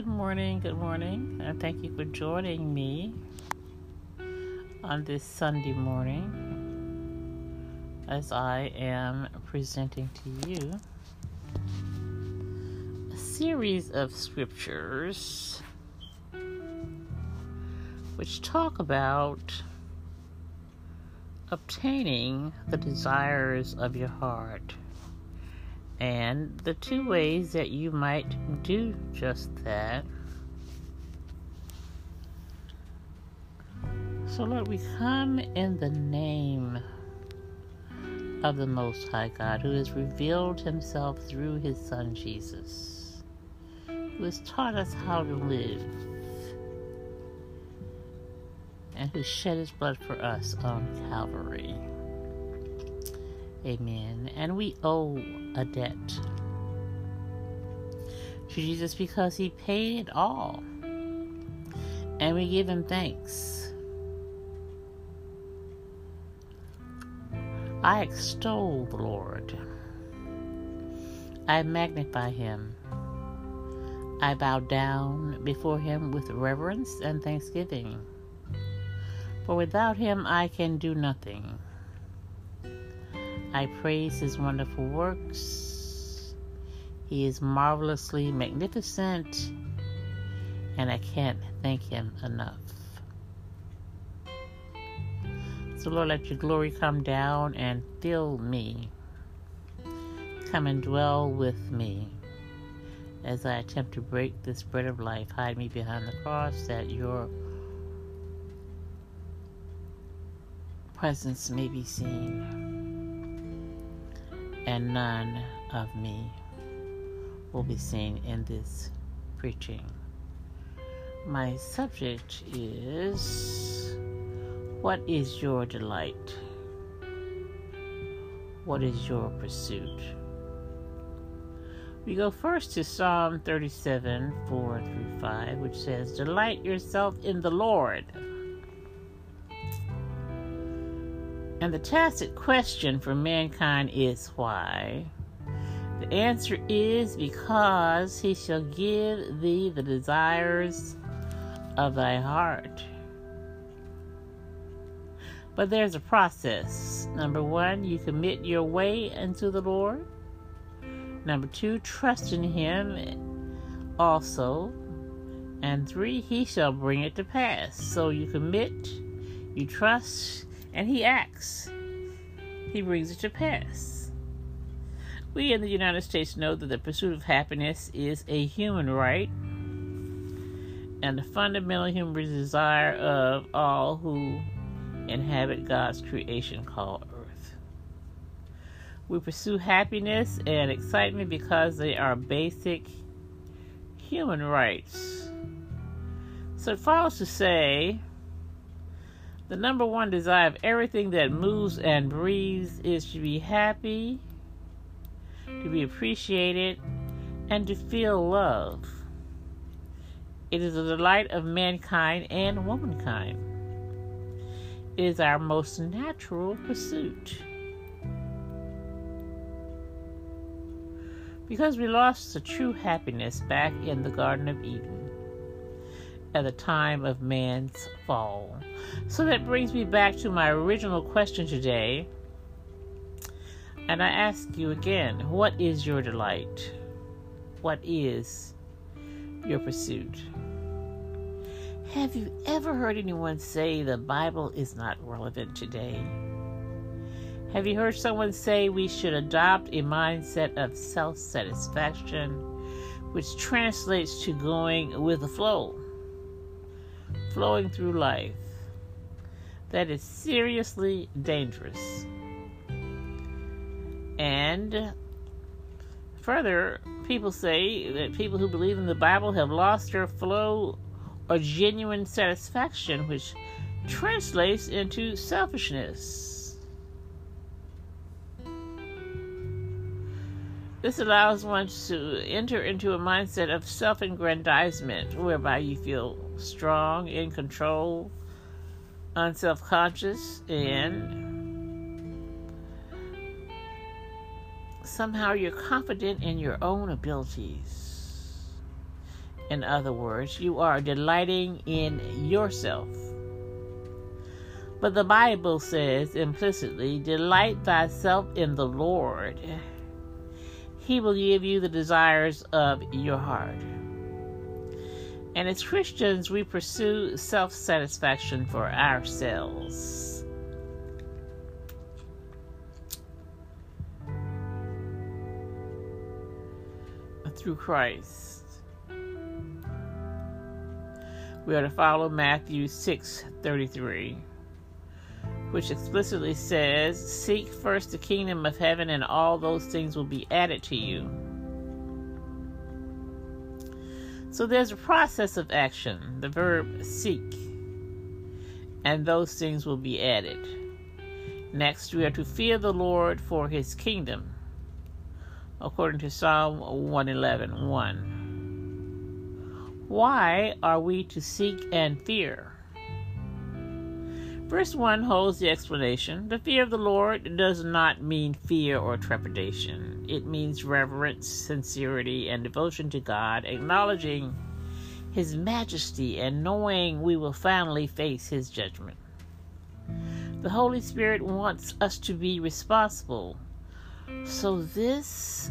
Good morning, good morning, and thank you for joining me on this Sunday morning as I am presenting to you a series of scriptures which talk about obtaining the desires of your heart and the two hmm. ways that you might do just that. So, Lord, we come in the name of the Most High God, who has revealed himself through his Son Jesus, who has taught us how to live, and who shed his blood for us on Calvary. Amen. And we owe a debt to Jesus because he paid it all. And we give him thanks. I extol the Lord. I magnify him. I bow down before him with reverence and thanksgiving. For without him I can do nothing. I praise his wonderful works. He is marvelously magnificent, and I can't thank him enough. So, Lord, let your glory come down and fill me. Come and dwell with me as I attempt to break this bread of life. Hide me behind the cross that your presence may be seen and none of me will be seen in this preaching. My subject is What is your delight? What is your pursuit? We go first to Psalm 37 4 through 5, which says, Delight yourself in the Lord And the tacit question for mankind is why? The answer is because he shall give thee the desires of thy heart. But there's a process. Number one, you commit your way unto the Lord. Number two, trust in him also. And three, he shall bring it to pass. So you commit, you trust, and he acts. He brings it to pass. We in the United States know that the pursuit of happiness is a human right and the fundamental human desire of all who inhabit God's creation called earth. We pursue happiness and excitement because they are basic human rights. So it follows to say the number one desire of everything that moves and breathes is to be happy, to be appreciated, and to feel love. It is the delight of mankind and womankind. It is our most natural pursuit. Because we lost the true happiness back in the Garden of Eden at the time of man's fall. So that brings me back to my original question today. And I ask you again what is your delight? What is your pursuit? Have you ever heard anyone say the Bible is not relevant today? Have you heard someone say we should adopt a mindset of self satisfaction, which translates to going with the flow? Flowing through life that is seriously dangerous. And further, people say that people who believe in the Bible have lost their flow or genuine satisfaction, which translates into selfishness. This allows one to enter into a mindset of self aggrandizement, whereby you feel strong, in control, unself conscious, and somehow you're confident in your own abilities. In other words, you are delighting in yourself. But the Bible says implicitly, Delight thyself in the Lord. He will give you the desires of your heart. And as Christians, we pursue self satisfaction for ourselves. Through Christ. we are to follow Matthew 6:33, which explicitly says, "Seek first the kingdom of heaven and all those things will be added to you." So there's a process of action, the verb seek, and those things will be added. Next, we are to fear the Lord for his kingdom, according to Psalm 111 1. Why are we to seek and fear? Verse 1 holds the explanation. The fear of the Lord does not mean fear or trepidation, it means reverence, sincerity, and devotion to God, acknowledging His majesty and knowing we will finally face His judgment. The Holy Spirit wants us to be responsible. So, this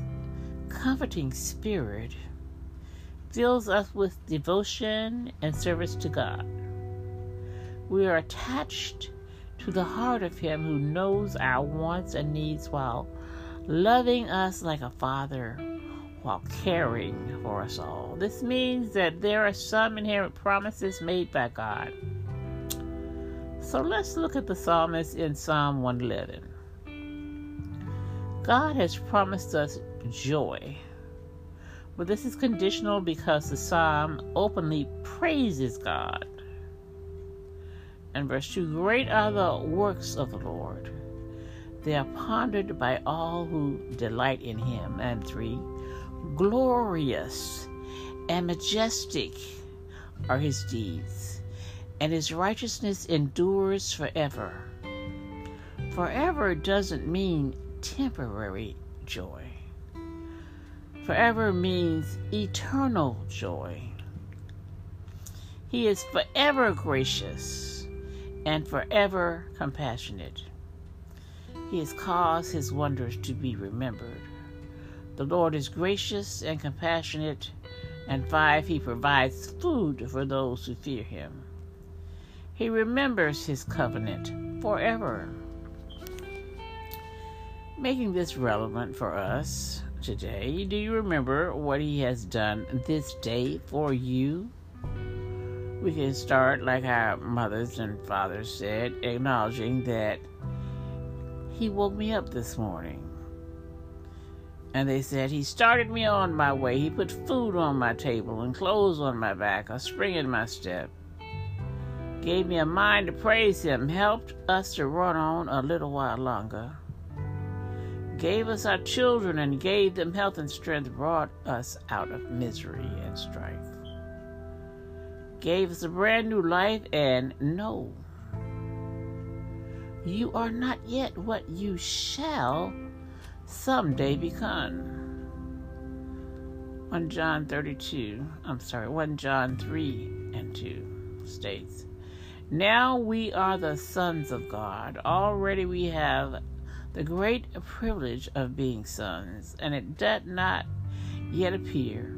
comforting spirit fills us with devotion and service to God. We are attached to the heart of Him who knows our wants and needs while loving us like a father while caring for us all. This means that there are some inherent promises made by God. So let's look at the psalmist in Psalm 111. God has promised us joy but this is conditional because the psalm openly praises God. And verse 2 Great are the works of the Lord, they are pondered by all who delight in him. And 3 Glorious and majestic are his deeds, and his righteousness endures forever. Forever doesn't mean temporary joy. Forever means eternal joy. He is forever gracious and forever compassionate. He has caused his wonders to be remembered. The Lord is gracious and compassionate. And five, he provides food for those who fear him. He remembers his covenant forever. Making this relevant for us, today. Do you remember what He has done this day for you? We can start, like our mothers and fathers said, acknowledging that He woke me up this morning. And they said, He started me on my way. He put food on my table and clothes on my back, a spring in my step. Gave me a mind to praise Him, helped us to run on a little while longer gave us our children and gave them health and strength, brought us out of misery and strife, gave us a brand new life, and no, you are not yet what you shall someday become. 1 John 32, I'm sorry, 1 John 3 and 2 states, Now we are the sons of God. Already we have the great privilege of being sons, and it doth not yet appear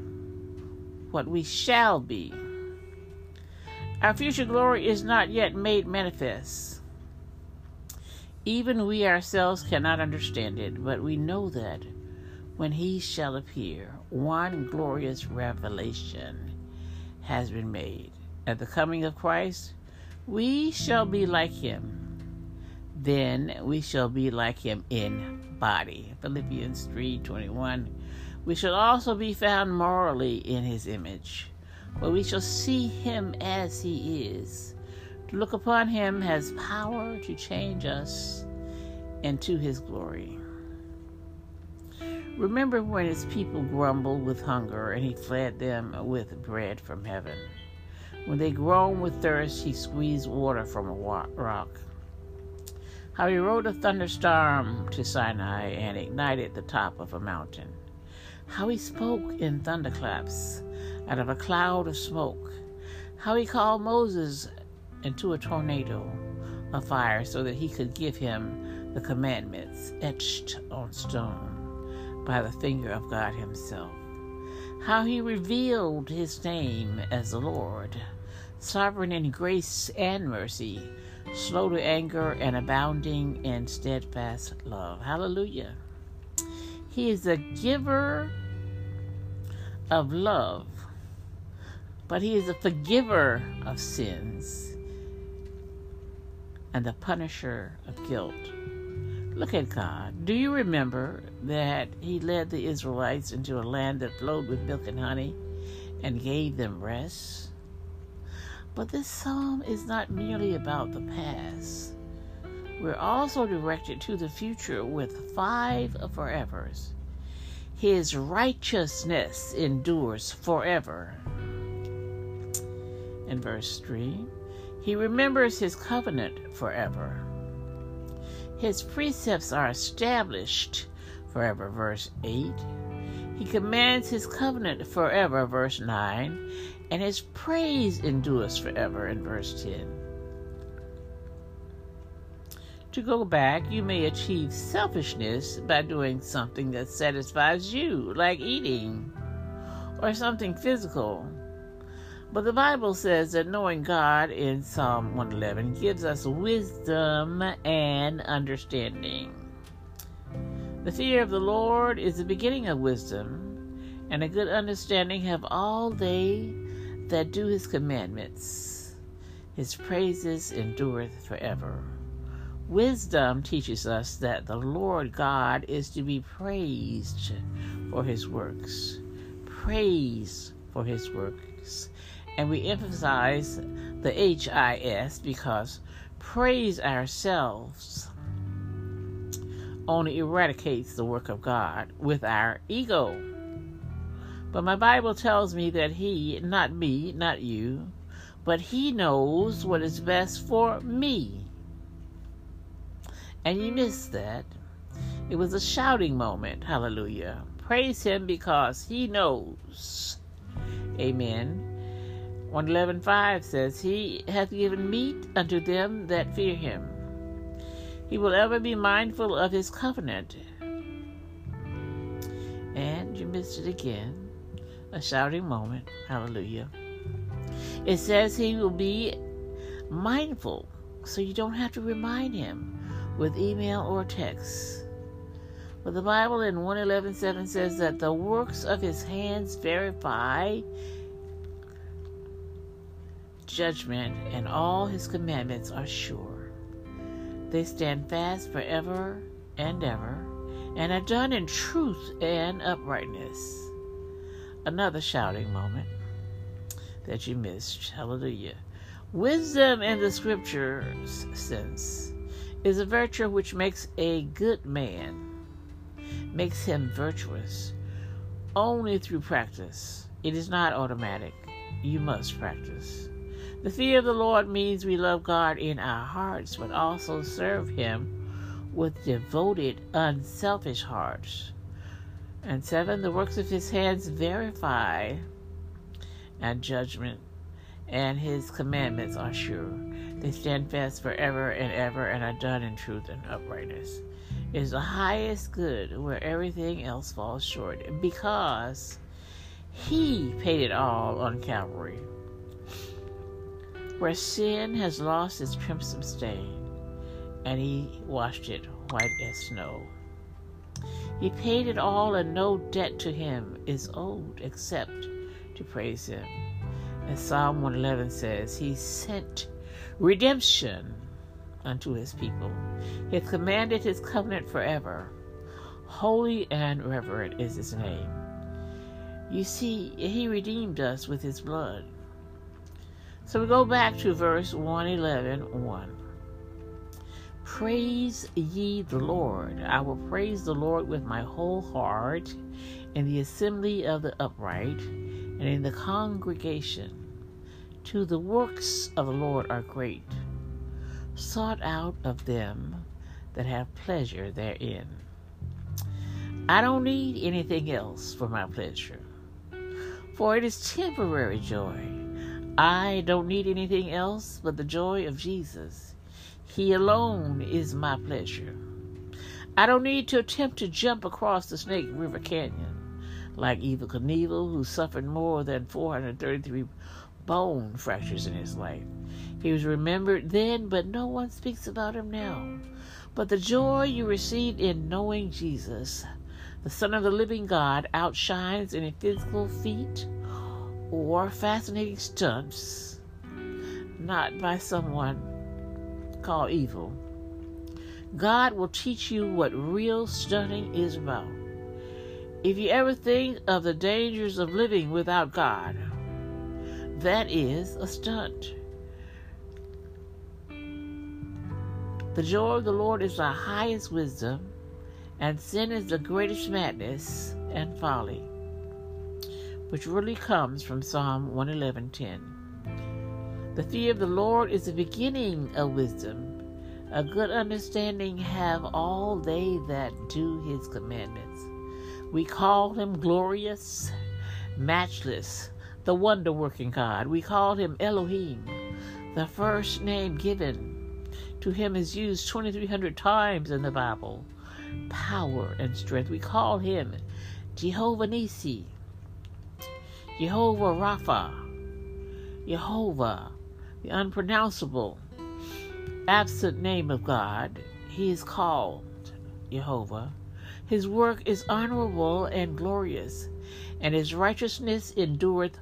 what we shall be. Our future glory is not yet made manifest. Even we ourselves cannot understand it, but we know that when he shall appear, one glorious revelation has been made. At the coming of Christ, we shall be like him then we shall be like him in body. Philippians 3:21. We shall also be found morally in his image, but we shall see him as he is. To look upon him has power to change us into his glory. Remember when his people grumbled with hunger and he fed them with bread from heaven. When they groaned with thirst, he squeezed water from a rock how he rode a thunderstorm to Sinai and ignited the top of a mountain, how he spoke in thunderclaps out of a cloud of smoke. How he called Moses into a tornado of fire so that he could give him the commandments etched on stone by the finger of God Himself. How he revealed His name as the Lord, sovereign in grace and mercy, slow to anger and abounding in steadfast love. Hallelujah. He is a giver of love, but He is a forgiver of sins and the punisher of guilt. Look at God. Do you remember that He led the Israelites into a land that flowed with milk and honey and gave them rest? But this psalm is not merely about the past. We're also directed to the future with five forevers. His righteousness endures forever. In verse 3, he remembers his covenant forever. His precepts are established forever, verse 8. He commands his covenant forever, verse 9. And his praise endures forever, in verse 10. To go back, you may achieve selfishness by doing something that satisfies you, like eating, or something physical but the Bible says that knowing God in Psalm 111 gives us wisdom and understanding. The fear of the Lord is the beginning of wisdom, and a good understanding have all they that do his commandments. His praises endureth forever. Wisdom teaches us that the Lord God is to be praised for his works. Praise for his works and we emphasize the HIS because praise ourselves only eradicates the work of God with our ego. But my Bible tells me that He, not me, not you, but He knows what is best for me. And you missed that. It was a shouting moment. Hallelujah. Praise Him because He knows. Amen. 111.5 says, He hath given meat unto them that fear him. He will ever be mindful of his covenant. And you missed it again. A shouting moment. Hallelujah. It says he will be mindful, so you don't have to remind him with email or text. But the Bible in 111.7 says that the works of his hands verify judgment and all his commandments are sure. They stand fast forever and ever, and are done in truth and uprightness. Another shouting moment that you missed. Hallelujah. Wisdom in the scriptures sense is a virtue which makes a good man, makes him virtuous only through practice. It is not automatic. You must practice. The fear of the Lord means we love God in our hearts, but also serve Him with devoted, unselfish hearts. And seven, the works of His hands verify and judgment, and His commandments are sure. They stand fast forever and ever and are done in truth and uprightness. It is the highest good where everything else falls short because He paid it all on Calvary where sin has lost its crimson stain, and he washed it white as snow. He paid it all, and no debt to him is owed except to praise him. And Psalm 111 says, He sent redemption unto his people. He hath commanded his covenant forever. Holy and reverent is his name. You see, he redeemed us with his blood. So we go back to verse 111 1. Praise ye the Lord. I will praise the Lord with my whole heart in the assembly of the upright and in the congregation. To the works of the Lord are great, sought out of them that have pleasure therein. I don't need anything else for my pleasure. for it is temporary joy. I don't need anything else but the joy of Jesus. He alone is my pleasure. I don't need to attempt to jump across the Snake River Canyon like Evel Knievel, who suffered more than 433 bone fractures in his life. He was remembered then, but no one speaks about him now. But the joy you receive in knowing Jesus, the Son of the living God, outshines any physical feat or fascinating stunts, not by someone called evil. God will teach you what real stunning is about. If you ever think of the dangers of living without God, that is a stunt. The joy of the Lord is the highest wisdom, and sin is the greatest madness and folly, which really comes from Psalm 111:10. The fear of the Lord is the beginning of wisdom. A good understanding have all they that do his commandments. We call him glorious, matchless, the wonder working God. We call him Elohim. The first name given to him is used 2,300 times in the Bible. Power and strength. We call him Jehovah Nisi, Jehovah Rapha, Jehovah, the unpronounceable, absent name of God. He is called Jehovah. His work is honorable and glorious, and his righteousness endureth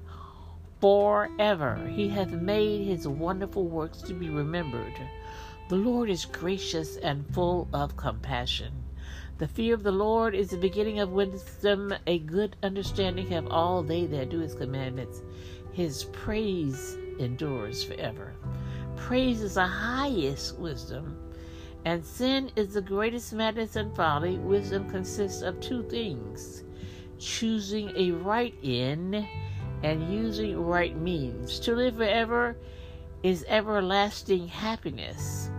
forever. He hath made his wonderful works to be remembered. The Lord is gracious and full of compassion. The fear of the Lord is the beginning of wisdom. A good understanding have all they that do his commandments. His praise endures forever. Praise is the highest wisdom, and sin is the greatest madness and folly. Wisdom consists of two things choosing a right end and using right means. To live forever is everlasting happiness.